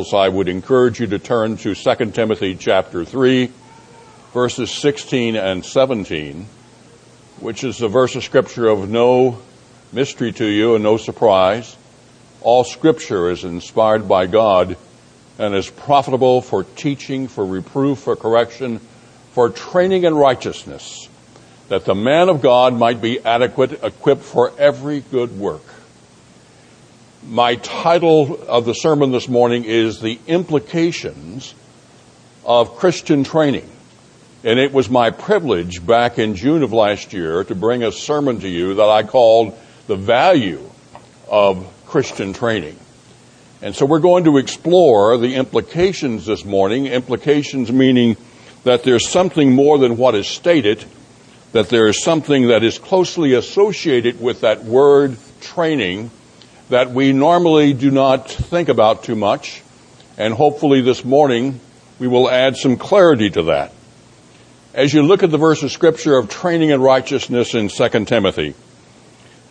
I would encourage you to turn to 2 Timothy chapter 3, verses 16 and 17, which is a verse of scripture of no mystery to you and no surprise. All scripture is inspired by God and is profitable for teaching, for reproof, for correction, for training in righteousness, that the man of God might be adequate, equipped for every good work. My title of the sermon this morning is The Implications of Christian Training. And it was my privilege back in June of last year to bring a sermon to you that I called The Value of Christian Training. And so we're going to explore the implications this morning, implications meaning that there's something more than what is stated, that there is something that is closely associated with that word training that we normally do not think about too much. And hopefully this morning we will add some clarity to that. As you look at the verse of scripture of training in righteousness in 2 Timothy,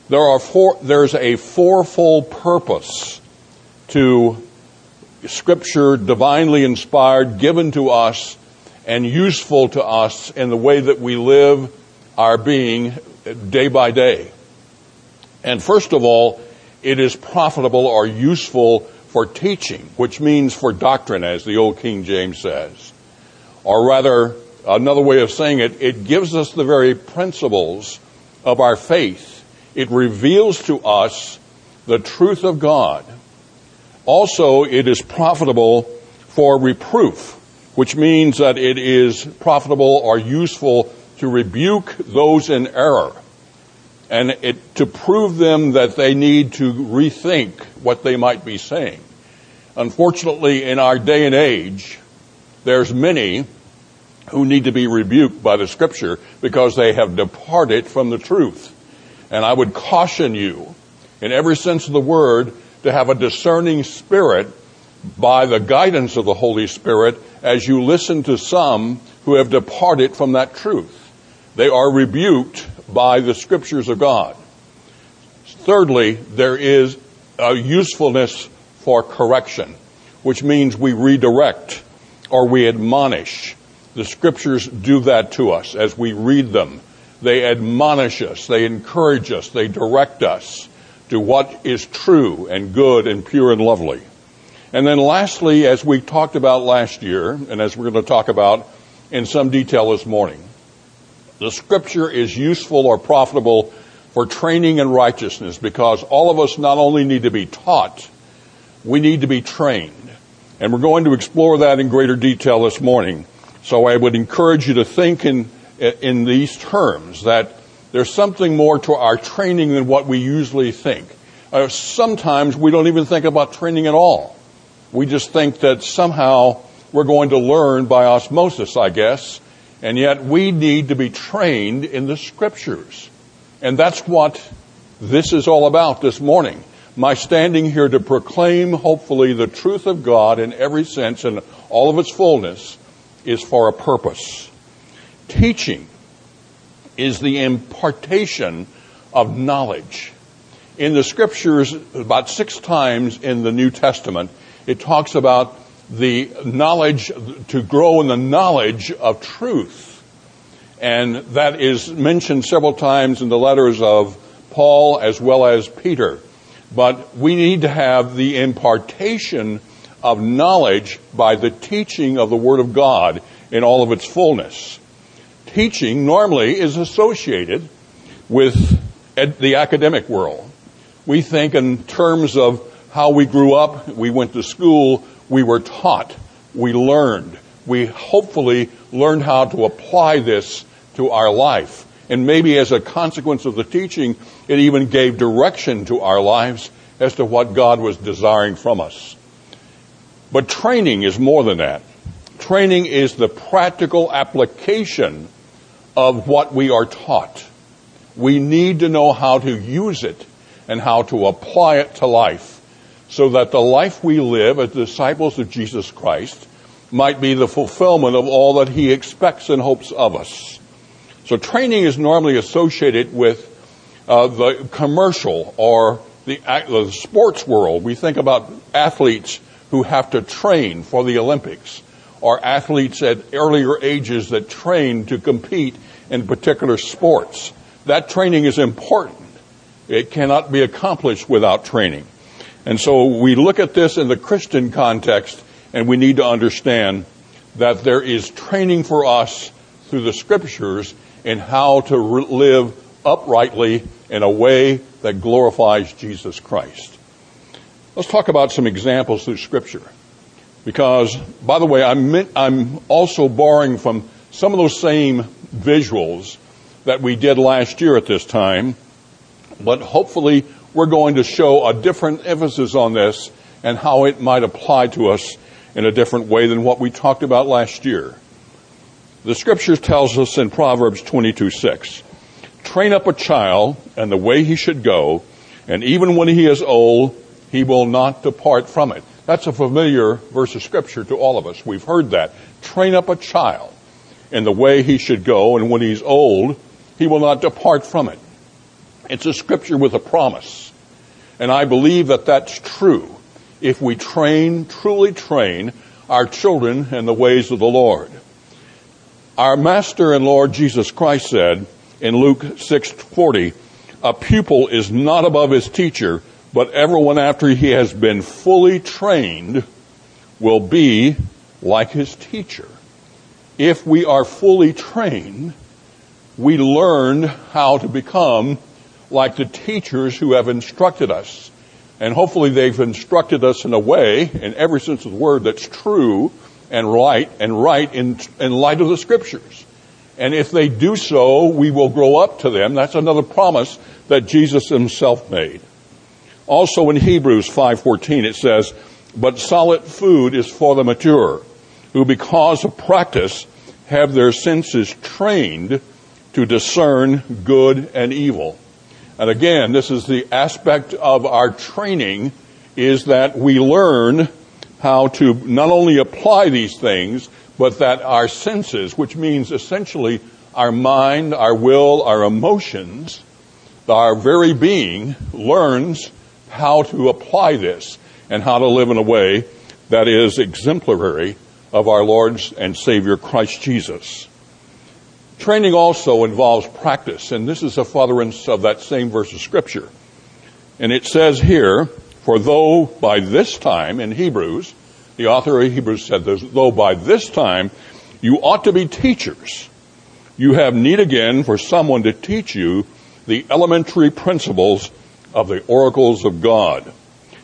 there are four, there's a fourfold purpose to scripture divinely inspired, given to us, and useful to us in the way that we live our being day by day. And first of all, it is profitable or useful for teaching, which means for doctrine, as the old King James says. Or rather, another way of saying it, it gives us the very principles of our faith. It reveals to us the truth of God. Also, it is profitable for reproof, which means that it is profitable or useful to rebuke those in error and it, to prove them that they need to rethink what they might be saying. Unfortunately, in our day and age, there's many who need to be rebuked by the scripture because they have departed from the truth. And I would caution you, in every sense of the word, to have a discerning spirit by the guidance of the Holy Spirit as you listen to some who have departed from that truth. They are rebuked by the scriptures of God. Thirdly, there is a usefulness for correction, which means we redirect or we admonish. The scriptures do that to us as we read them. They admonish us, they encourage us, they direct us to what is true and good and pure and lovely. And then lastly, as we talked about last year, and as we're going to talk about in some detail this morning, the scripture is useful or profitable for training in righteousness because all of us not only need to be taught, we need to be trained. And we're going to explore that in greater detail this morning. So I would encourage you to think in, in these terms that there's something more to our training than what we usually think. Uh, sometimes we don't even think about training at all. We just think that somehow we're going to learn by osmosis, I guess, and yet we need to be trained in the scriptures. And that's what this is all about this morning. My standing here to proclaim, hopefully, the truth of God in every sense and all of its fullness is for a purpose. Teaching is the impartation of knowledge. In the scriptures, about six times in the New Testament, it talks about the knowledge, to grow in the knowledge of truth. And that is mentioned several times in the letters of Paul as well as Peter. But we need to have the impartation of knowledge by the teaching of the Word of God in all of its fullness. Teaching normally is associated with ed- the academic world. We think in terms of how we grew up, we went to school, we were taught, we learned, we hopefully learned how to apply this to our life. And maybe as a consequence of the teaching, it even gave direction to our lives as to what God was desiring from us. But training is more than that. Training is the practical application of what we are taught. We need to know how to use it and how to apply it to life so that the life we live as disciples of Jesus Christ might be the fulfillment of all that he expects and hopes of us. So training is normally associated with uh, the commercial or the, the sports world. We think about athletes who have to train for the Olympics or athletes at earlier ages that train to compete in particular sports. That training is important. It cannot be accomplished without training. And so we look at this in the Christian context and we need to understand that there is training for us through the scriptures in how to re- live uprightly in a way that glorifies Jesus Christ. Let's talk about some examples through scripture. Because, by the way, I'm, I'm also borrowing from some of those same visuals that we did last year at this time, but hopefully we're going to show a different emphasis on this and how it might apply to us in a different way than what we talked about last year. The scripture tells us in Proverbs 22 6, train up a child and the way he should go, and even when he is old, he will not depart from it. That's a familiar verse of scripture to all of us. We've heard that. Train up a child in the way he should go, and when he's old, he will not depart from it. It's a scripture with a promise. And I believe that that's true if we train, truly train our children in the ways of the Lord. Our Master and Lord Jesus Christ said in Luke 6:40, a pupil is not above his teacher, but everyone after he has been fully trained will be like his teacher. If we are fully trained, we learn how to become like the teachers who have instructed us. And hopefully they've instructed us in a way, in every sense of the word, that's true and right and right in, in light of the scriptures. And if they do so, we will grow up to them. That's another promise that Jesus himself made. Also in Hebrews 5:14 it says, "But solid food is for the mature, who because of practice have their senses trained to discern good and evil." And again, this is the aspect of our training is that we learn how to not only apply these things, but that our senses, which means essentially our mind, our will, our emotions, our very being learns how to apply this and how to live in a way that is exemplary of our Lord's and Savior Christ Jesus. Training also involves practice, and this is a furtherance of that same verse of Scripture. And it says here, For though by this time, in Hebrews, the author of Hebrews said this, though by this time you ought to be teachers, you have need again for someone to teach you the elementary principles of the oracles of God.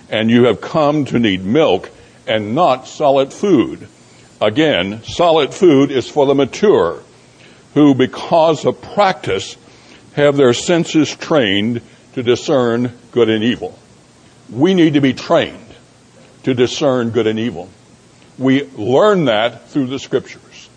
And you have come to need milk and not solid food. Again, solid food is for the mature who, because of practice, have their senses trained to discern good and evil. We need to be trained to discern good and evil. We learn that through the scriptures.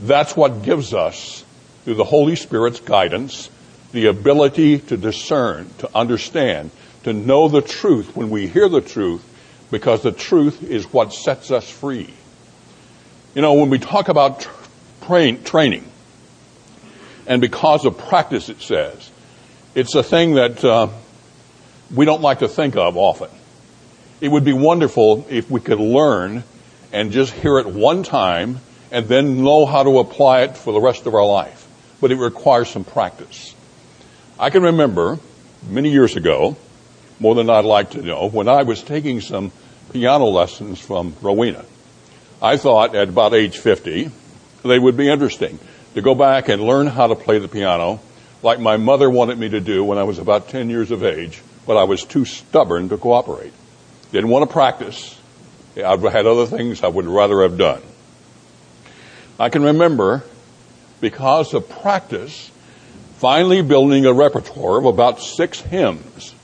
That's what gives us, through the Holy Spirit's guidance, the ability to discern, to understand, to know the truth when we hear the truth, because the truth is what sets us free. You know, when we talk about train, training, and because of practice, it says. It's a thing that uh, we don't like to think of often. It would be wonderful if we could learn and just hear it one time and then know how to apply it for the rest of our life. But it requires some practice. I can remember many years ago, more than I'd like to know, when I was taking some piano lessons from Rowena. I thought at about age 50, they would be interesting to go back and learn how to play the piano like my mother wanted me to do when I was about 10 years of age, but I was too stubborn to cooperate. Didn't want to practice. I had other things I would rather have done. I can remember, because of practice, finally building a repertoire of about six hymns.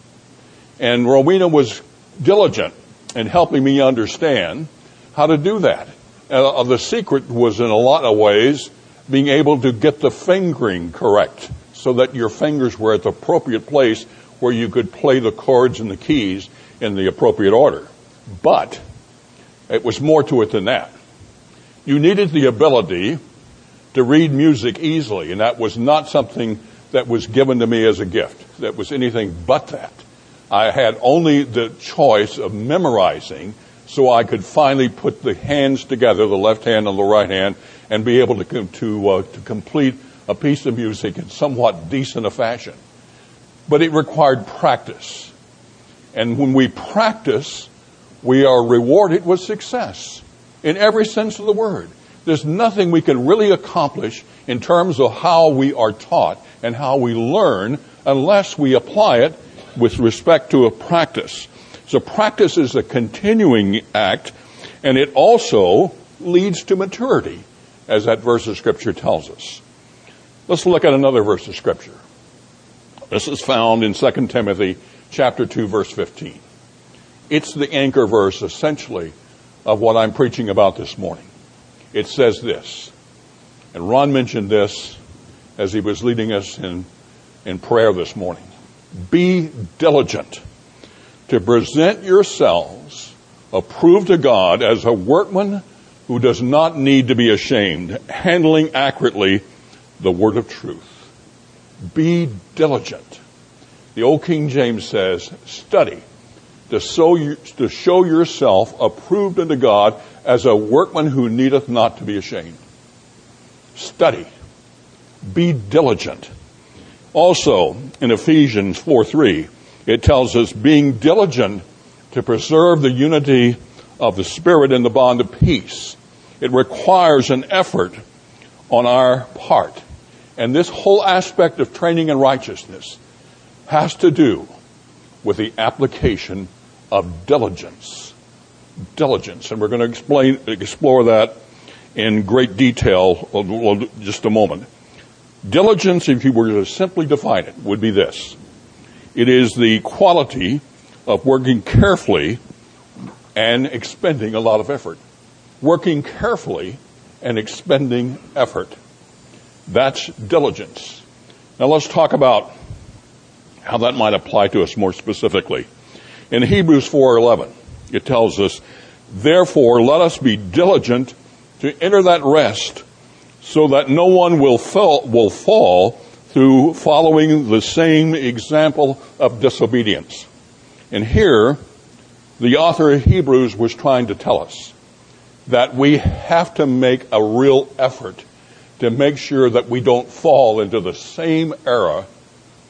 And Rowena was diligent in helping me understand how to do that. Uh, the secret was in a lot of ways being able to get the fingering correct so that your fingers were at the appropriate place where you could play the chords and the keys in the appropriate order. But it was more to it than that. You needed the ability to read music easily, and that was not something that was given to me as a gift. That was anything but that. I had only the choice of memorizing so I could finally put the hands together, the left hand and the right hand, and be able to, to, uh, to complete a piece of music in somewhat decent a fashion. But it required practice. And when we practice, we are rewarded with success in every sense of the word. There's nothing we can really accomplish in terms of how we are taught and how we learn unless we apply it with respect to a practice. So practice is a continuing act and it also leads to maturity as that verse of scripture tells us. Let's look at another verse of scripture. This is found in 2 Timothy chapter 2 verse 15. It's the anchor verse essentially of what I'm preaching about this morning. It says this, and Ron mentioned this as he was leading us in, in prayer this morning. Be diligent to present yourselves approved to God as a workman who does not need to be ashamed, handling accurately the word of truth. Be diligent. The old King James says, study to, show you, to show yourself approved unto God as a workman who needeth not to be ashamed. Study. Be diligent. Also, in Ephesians 4 3, it tells us being diligent to preserve the unity of the Spirit in the bond of peace. It requires an effort on our part. And this whole aspect of training in righteousness has to do with the application of diligence. Diligence. And we're going to explain, explore that in great detail in just a moment. Diligence, if you were to simply define it, would be this. It is the quality of working carefully and expending a lot of effort working carefully and expending effort. That's diligence. Now let's talk about how that might apply to us more specifically. In Hebrews 4:11, it tells us, "Therefore let us be diligent to enter that rest, so that no one will fall, will fall through following the same example of disobedience." And here, the author of Hebrews was trying to tell us that we have to make a real effort to make sure that we don't fall into the same error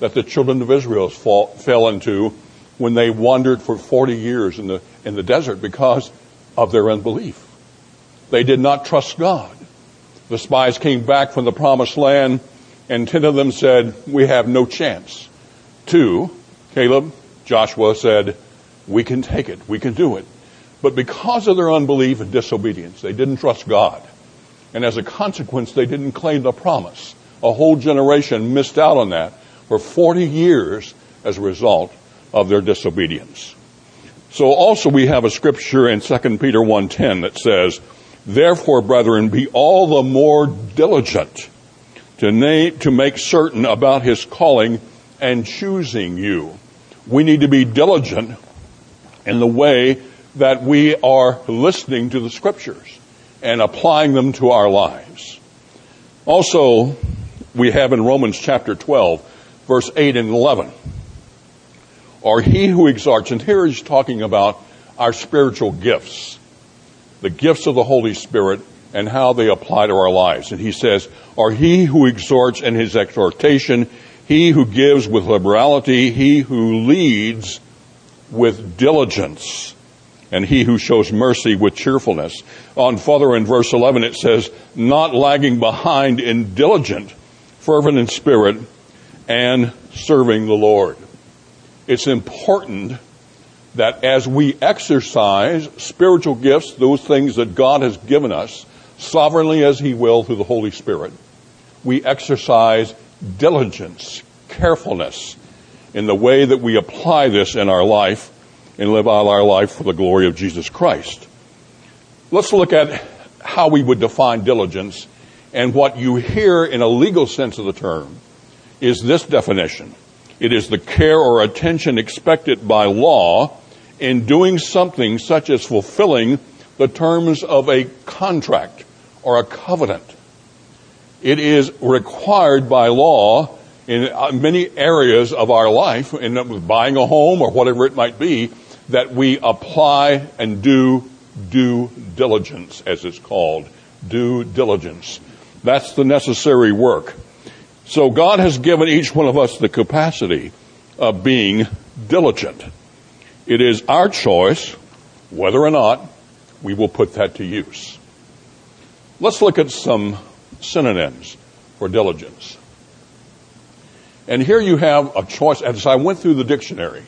that the children of Israel fall, fell into when they wandered for 40 years in the, in the desert because of their unbelief. They did not trust God. The spies came back from the promised land and 10 of them said, we have no chance. Two, Caleb, Joshua said, we can take it. We can do it. But because of their unbelief and disobedience, they didn't trust God. And as a consequence, they didn't claim the promise. A whole generation missed out on that for 40 years as a result of their disobedience. So also we have a scripture in 2 Peter 1.10 that says, Therefore, brethren, be all the more diligent to, to make certain about his calling and choosing you. We need to be diligent in the way that we are listening to the scriptures and applying them to our lives. Also, we have in Romans chapter 12, verse 8 and 11, or he who exhorts, and here he's talking about our spiritual gifts, the gifts of the Holy Spirit and how they apply to our lives. And he says, or he who exhorts in his exhortation, he who gives with liberality, he who leads with diligence and he who shows mercy with cheerfulness. On further in verse 11 it says, not lagging behind in diligent, fervent in spirit, and serving the Lord. It's important that as we exercise spiritual gifts, those things that God has given us, sovereignly as He will through the Holy Spirit, we exercise diligence, carefulness in the way that we apply this in our life and live out our life for the glory of Jesus Christ. Let's look at how we would define diligence and what you hear in a legal sense of the term is this definition. It is the care or attention expected by law in doing something such as fulfilling the terms of a contract or a covenant. It is required by law in uh, many areas of our life, in uh, buying a home or whatever it might be, that we apply and do due diligence, as it's called. Due diligence. That's the necessary work. So God has given each one of us the capacity of being diligent. It is our choice whether or not we will put that to use. Let's look at some synonyms for diligence. And here you have a choice. As I went through the dictionary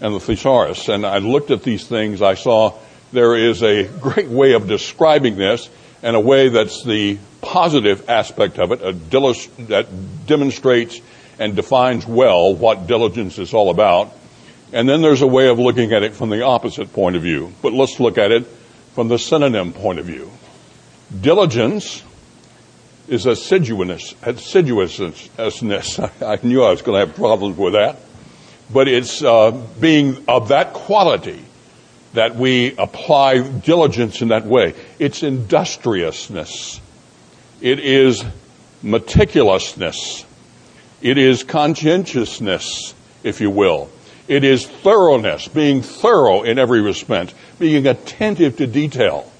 and the thesaurus and I looked at these things, I saw there is a great way of describing this and a way that's the positive aspect of it, that demonstrates and defines well what diligence is all about. And then there's a way of looking at it from the opposite point of view. But let's look at it from the synonym point of view. Diligence is assiduousness, assiduousness. I knew I was going to have problems with that. But it's uh, being of that quality that we apply diligence in that way. It's industriousness. It is meticulousness. It is conscientiousness, if you will. It is thoroughness, being thorough in every respect, being attentive to detail,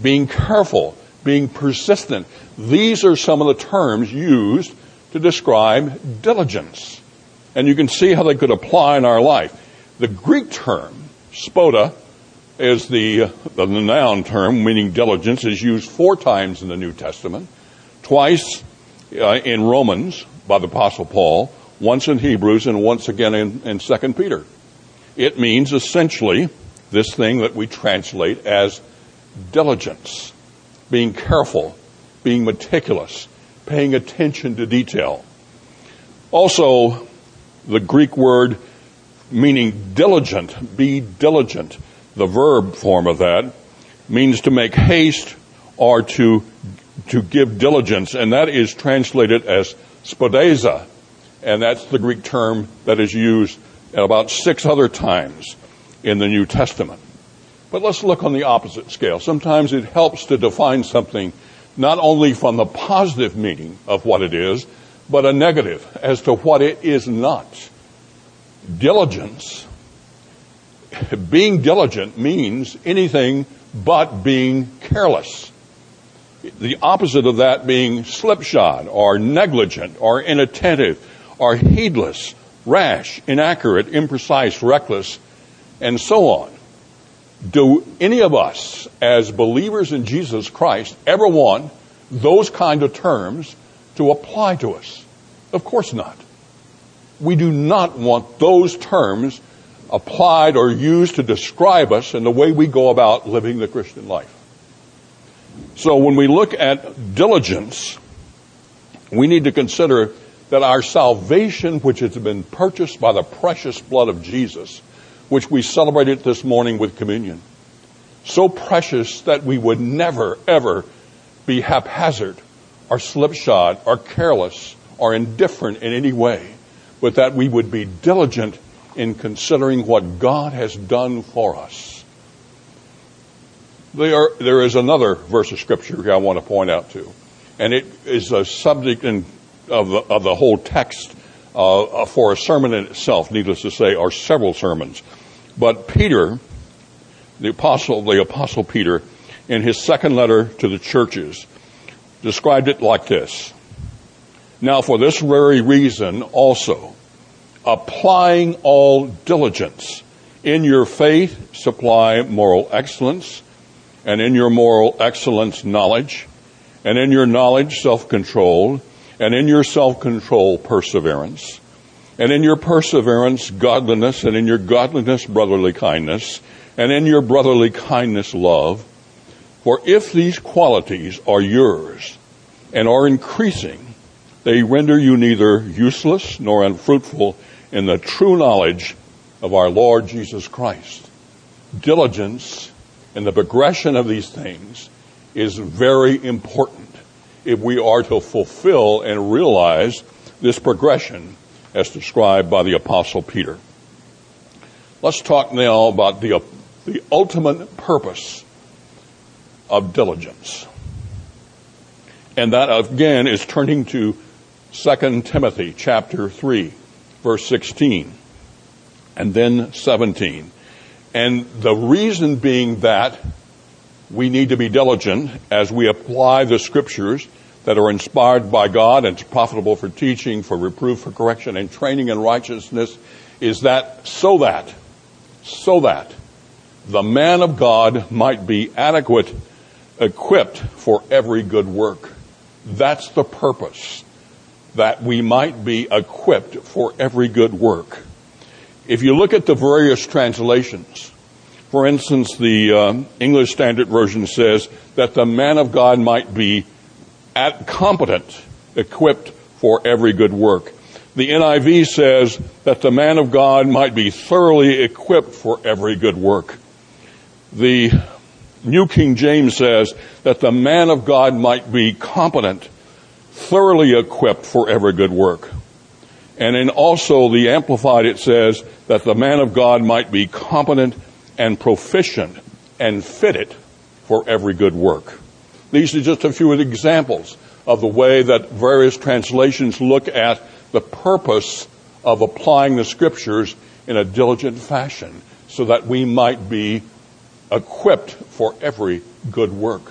being careful, being persistent. These are some of the terms used to describe diligence. And you can see how they could apply in our life. The Greek term, spoda, is the, the noun term meaning diligence is used four times in the New Testament, twice uh, in Romans by the Apostle Paul, once in Hebrews, and once again in, in 2 Peter. It means essentially this thing that we translate as diligence, being careful, being meticulous, paying attention to detail. Also, the Greek word meaning diligent, be diligent, the verb form of that, means to make haste or to, to give diligence, and that is translated as spodeza, and that's the Greek term that is used about six other times in the New Testament. But let's look on the opposite scale. Sometimes it helps to define something not only from the positive meaning of what it is, but a negative as to what it is not. Diligence, being diligent means anything but being careless. The opposite of that being slipshod or negligent or inattentive or heedless, rash, inaccurate, imprecise, reckless, and so on. Do any of us, as believers in Jesus Christ, ever want those kind of terms to apply to us? Of course not. We do not want those terms applied or used to describe us and the way we go about living the Christian life. So when we look at diligence, we need to consider that our salvation, which has been purchased by the precious blood of Jesus, which we celebrated this morning with communion, so precious that we would never, ever be haphazard or slipshod are careless are indifferent in any way, but that we would be diligent in considering what God has done for us. There, is another verse of scripture I want to point out to, and it is a subject in, of, the, of the whole text uh, for a sermon in itself, needless to say, or several sermons. But Peter, the apostle, the apostle Peter, in his second letter to the churches, described it like this. Now for this very reason also, applying all diligence, in your faith supply moral excellence, and in your moral excellence knowledge, and in your knowledge self-control, and in your self-control perseverance, and in your perseverance godliness, and in your godliness brotherly kindness, and in your brotherly kindness love. For if these qualities are yours and are increasing, they render you neither useless nor unfruitful in the true knowledge of our Lord Jesus Christ. Diligence and the progression of these things is very important if we are to fulfill and realize this progression as described by the apostle Peter. Let's talk now about the, the ultimate purpose of diligence. And that again is turning to 2 Timothy chapter 3 verse 16 and then 17. And the reason being that we need to be diligent as we apply the scriptures that are inspired by God and profitable for teaching, for reproof, for correction, and training in righteousness is that so that, so that the man of God might be adequate, equipped for every good work. That's the purpose, that we might be equipped for every good work. If you look at the various translations, for instance, the uh, English Standard Version says that the man of God might be at competent, equipped for every good work. The NIV says that the man of God might be thoroughly equipped for every good work. The New King James says that the man of God might be competent, thoroughly equipped for every good work. And in also the Amplified it says that the man of God might be competent and proficient and fitted for every good work. These are just a few examples of the way that various translations look at the purpose of applying the scriptures in a diligent fashion so that we might be equipped for every good work.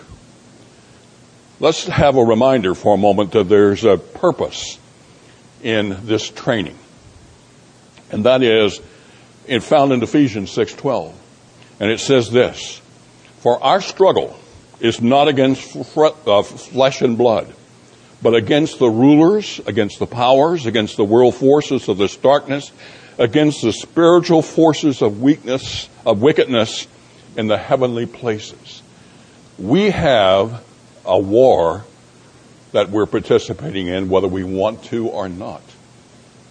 Let's have a reminder for a moment that there's a purpose in this training. And that is it found in Ephesians 6:12. And it says this, "For our struggle is not against uh, flesh and blood, but against the rulers, against the powers, against the world forces of this darkness, against the spiritual forces of weakness, of wickedness in the heavenly places. We have a war that we're participating in whether we want to or not.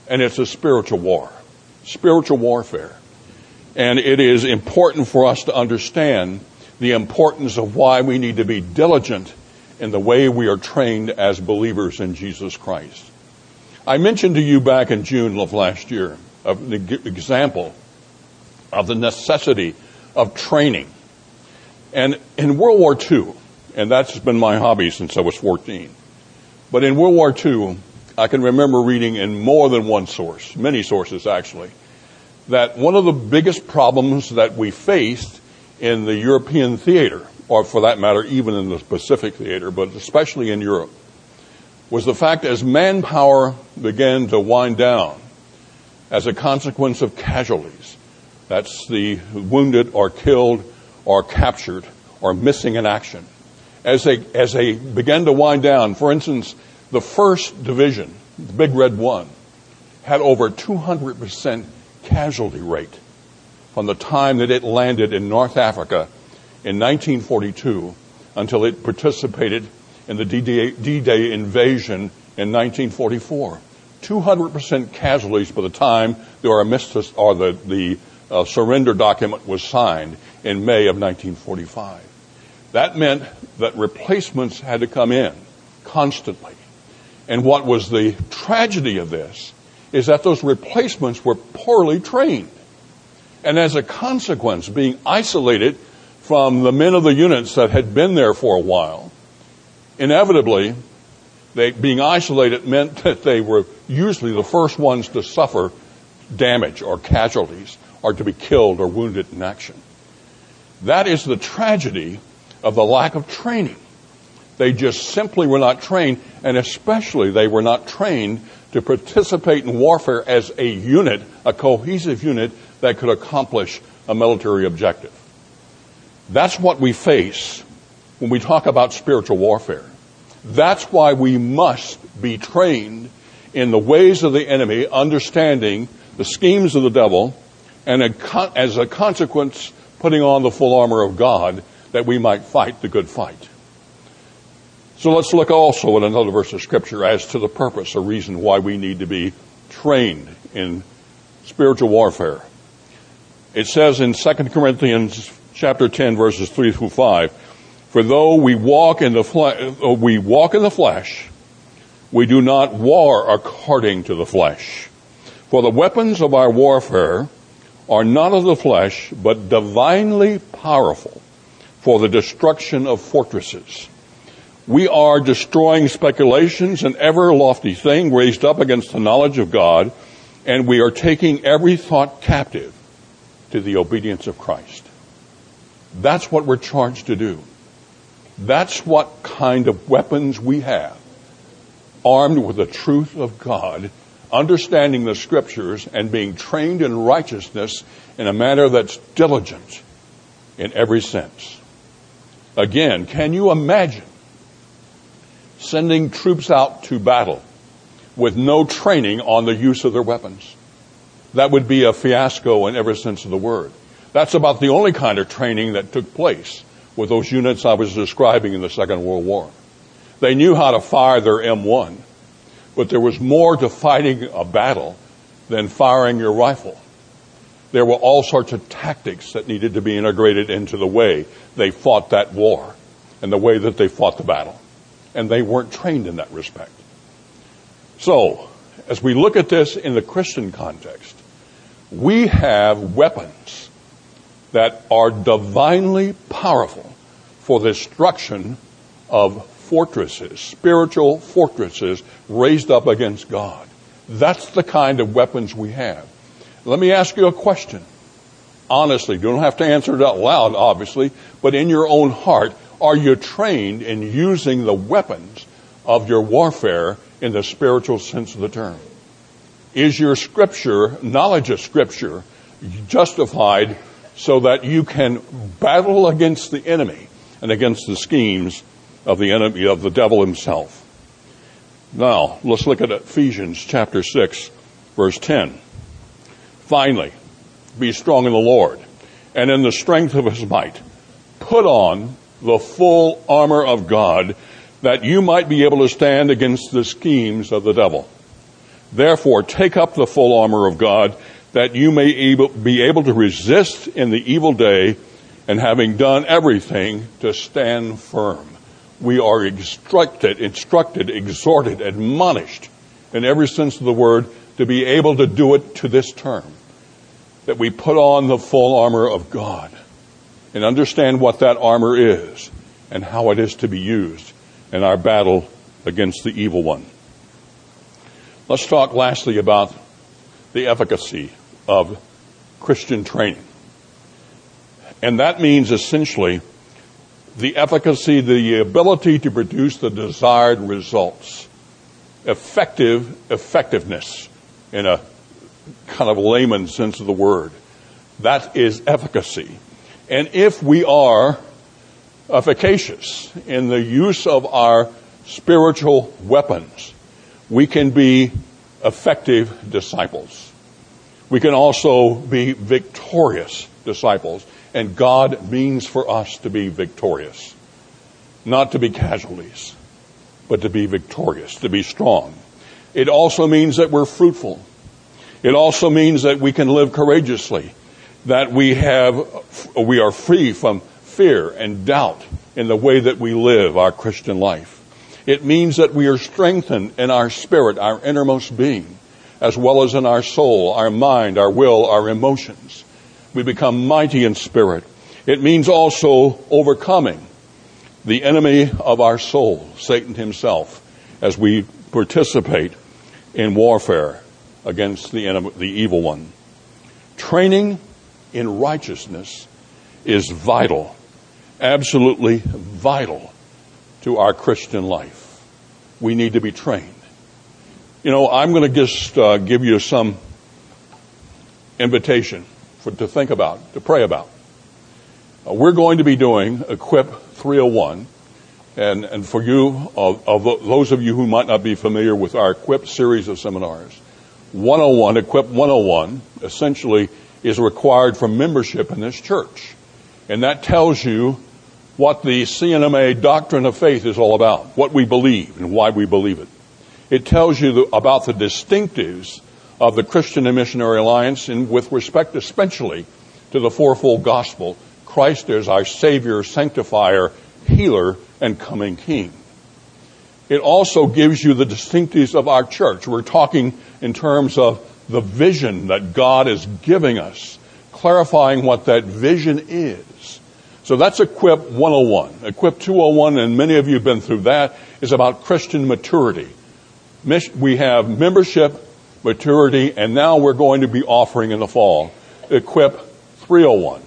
And it's a spiritual war, spiritual warfare. And it is important for us to understand the importance of why we need to be diligent in the way we are trained as believers in Jesus Christ. I mentioned to you back in June of last year an example of the necessity of training. And in World War II, and that's been my hobby since I was 14, but in World War II, I can remember reading in more than one source, many sources actually, that one of the biggest problems that we faced in the European theater, or for that matter, even in the Pacific theater, but especially in Europe, was the fact as manpower began to wind down as a consequence of casualties. That's the wounded or killed or captured or missing in action. As they, as they began to wind down, for instance, the first division, the Big Red One, had over 200% casualty rate from the time that it landed in North Africa in 1942 until it participated in the D-Day invasion in 1944. 200% casualties by the time the armistice or the, the uh, surrender document was signed in May of 1945. That meant that replacements had to come in constantly. And what was the tragedy of this is that those replacements were poorly trained and as a consequence, being isolated from the men of the units that had been there for a while, inevitably, they, being isolated meant that they were usually the first ones to suffer damage or casualties or to be killed or wounded in action. That is the tragedy of the lack of training. They just simply were not trained, and especially they were not trained to participate in warfare as a unit, a cohesive unit that could accomplish a military objective. That's what we face when we talk about spiritual warfare. That's why we must be trained in the ways of the enemy, understanding the schemes of the devil, and as a consequence, putting on the full armor of God that we might fight the good fight. So let's look also at another verse of scripture as to the purpose or reason why we need to be trained in spiritual warfare. It says in 2 Corinthians chapter 10 verses 3 through 5, for though we walk in the we walk in the flesh, we do not war according to the flesh. For the weapons of our warfare are not of the flesh, but divinely powerful for the destruction of fortresses. We are destroying speculations and ever lofty thing raised up against the knowledge of God, and we are taking every thought captive to the obedience of Christ. That's what we're charged to do. That's what kind of weapons we have, armed with the truth of God, understanding the scriptures, and being trained in righteousness in a manner that's diligent in every sense. Again, can you imagine sending troops out to battle with no training on the use of their weapons? That would be a fiasco in every sense of the word. That's about the only kind of training that took place with those units I was describing in the Second World War. They knew how to fire their M1, but there was more to fighting a battle than firing your rifle. There were all sorts of tactics that needed to be integrated into the way they fought that war and the way that they fought the battle. And they weren't trained in that respect. So, as we look at this in the Christian context, we have weapons that are divinely powerful for the destruction of fortresses, spiritual fortresses raised up against God. That's the kind of weapons we have. Let me ask you a question. Honestly, you don't have to answer it out loud, obviously, but in your own heart, are you trained in using the weapons of your warfare in the spiritual sense of the term? Is your scripture, knowledge of scripture, justified so that you can battle against the enemy and against the schemes of the enemy, of the devil himself? Now, let's look at Ephesians chapter 6, verse 10. Finally, be strong in the Lord and in the strength of his might. Put on the full armor of God that you might be able to stand against the schemes of the devil. Therefore, take up the full armor of God that you may be able to resist in the evil day and having done everything to stand firm. We are instructed, instructed, exhorted, admonished in every sense of the word to be able to do it to this term. That we put on the full armor of God and understand what that armor is and how it is to be used in our battle against the evil one. Let's talk lastly about the efficacy of Christian training. And that means essentially the efficacy, the ability to produce the desired results. Effective effectiveness in a kind of layman sense of the word. That is efficacy. And if we are efficacious in the use of our spiritual weapons, we can be effective disciples. We can also be victorious disciples. And God means for us to be victorious. Not to be casualties, but to be victorious, to be strong. It also means that we're fruitful. It also means that we can live courageously, that we have, we are free from fear and doubt in the way that we live our Christian life. It means that we are strengthened in our spirit, our innermost being, as well as in our soul, our mind, our will, our emotions. We become mighty in spirit. It means also overcoming the enemy of our soul, Satan himself, as we participate in warfare against the, enemy, the evil one. Training in righteousness is vital, absolutely vital to our Christian life. We need to be trained. You know, I'm going to just uh, give you some invitation for, to think about, to pray about. Uh, we're going to be doing Equip 301 and, and for you, of, of those of you who might not be familiar with our Equip series of seminars, 101, Equip 101, essentially is required for membership in this church. And that tells you what the C&MA doctrine of faith is all about, what we believe and why we believe it. It tells you the, about the distinctives of the Christian and Missionary Alliance and with respect especially to the fourfold gospel. Christ is our Savior, Sanctifier, Healer, and coming King. It also gives you the distinctives of our church. We're talking in terms of the vision that God is giving us, clarifying what that vision is. So that's Equip 101. Equip 201, and many of you have been through that, is about Christian maturity. We have membership, maturity, and now we're going to be offering in the fall Equip 301,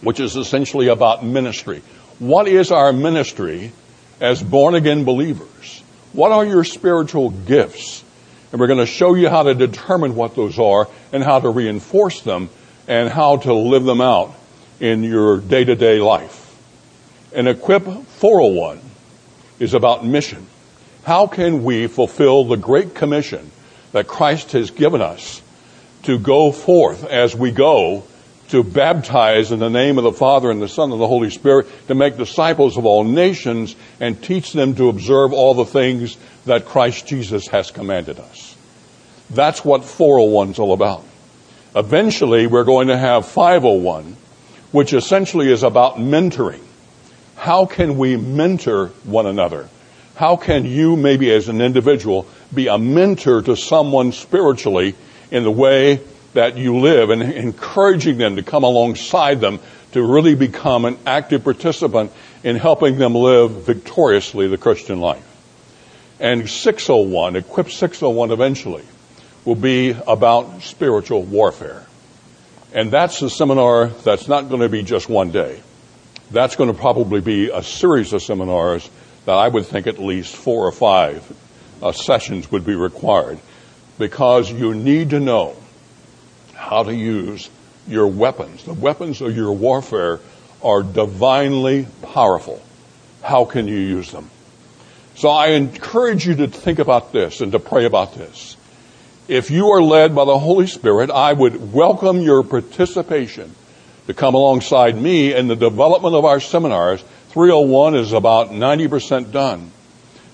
which is essentially about ministry. What is our ministry as born again believers? What are your spiritual gifts? And we're going to show you how to determine what those are and how to reinforce them and how to live them out in your day to day life. And Equip 401 is about mission. How can we fulfill the great commission that Christ has given us to go forth as we go to baptize in the name of the Father and the Son and the Holy Spirit, to make disciples of all nations and teach them to observe all the things that Christ Jesus has commanded us. That's what 401 is all about. Eventually, we're going to have 501, which essentially is about mentoring. How can we mentor one another? How can you, maybe as an individual, be a mentor to someone spiritually in the way that you live and encouraging them to come alongside them to really become an active participant in helping them live victoriously the Christian life. And 601, Equip 601 eventually, will be about spiritual warfare. And that's a seminar that's not going to be just one day. That's going to probably be a series of seminars that I would think at least four or five uh, sessions would be required because you need to know how to use your weapons. The weapons of your warfare are divinely powerful. How can you use them? So I encourage you to think about this and to pray about this. If you are led by the Holy Spirit, I would welcome your participation to come alongside me in the development of our seminars. 301 is about 90% done.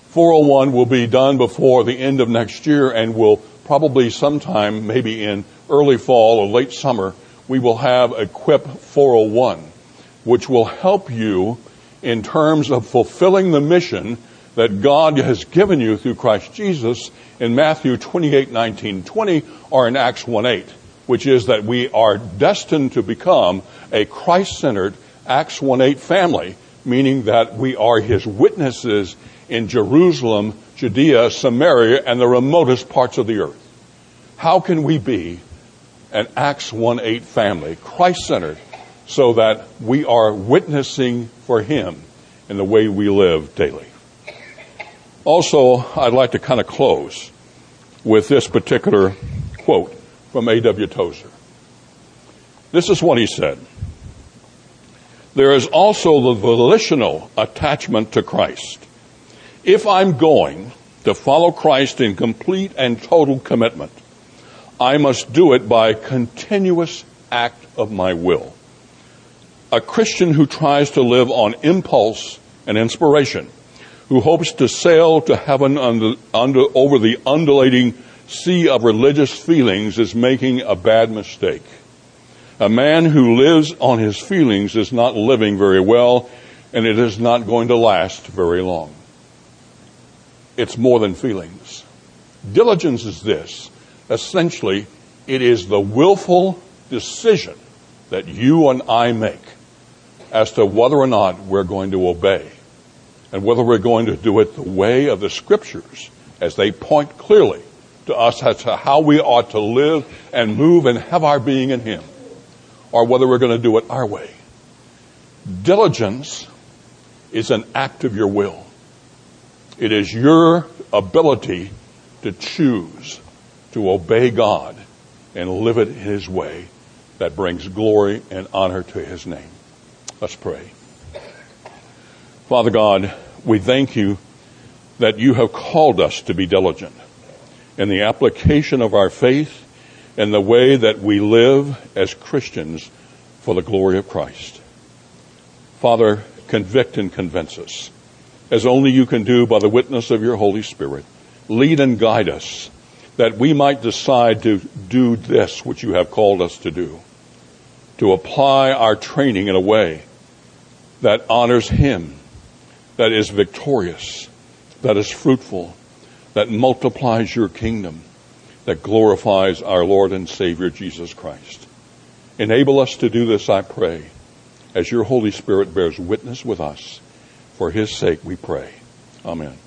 401 will be done before the end of next year and will probably sometime, maybe in early fall or late summer, we will have Equip 401, which will help you in terms of fulfilling the mission that God has given you through Christ Jesus in Matthew 28, 19, 20, or in Acts 1, 8, which is that we are destined to become a Christ-centered Acts 1, 8 family, meaning that we are His witnesses in Jerusalem, Judea, Samaria, and the remotest parts of the earth. How can we be an Acts 1 8 family, Christ centered, so that we are witnessing for Him in the way we live daily? Also, I'd like to kind of close with this particular quote from A.W. Tozer. This is what he said. There is also the volitional attachment to Christ. If I'm going to follow Christ in complete and total commitment, I must do it by a continuous act of my will. A Christian who tries to live on impulse and inspiration, who hopes to sail to heaven under, under, over the undulating sea of religious feelings is making a bad mistake. A man who lives on his feelings is not living very well, and it is not going to last very long. It's more than feelings. Diligence is this essentially, it is the willful decision that you and I make as to whether or not we're going to obey and whether we're going to do it the way of the scriptures as they point clearly to us as to how we ought to live and move and have our being in Him or whether we're going to do it our way. Diligence is an act of your will. It is your ability to choose to obey God and live it His way that brings glory and honor to His name. Let's pray. Father God, we thank you that you have called us to be diligent in the application of our faith and the way that we live as Christians for the glory of Christ. Father, convict and convince us, as only you can do by the witness of your Holy Spirit. Lead and guide us that we might decide to do this which you have called us to do, to apply our training in a way that honors Him, that is victorious, that is fruitful, that multiplies your kingdom, that glorifies our Lord and Savior Jesus Christ. Enable us to do this, I pray, as your Holy Spirit bears witness with us. For His sake we pray. Amen.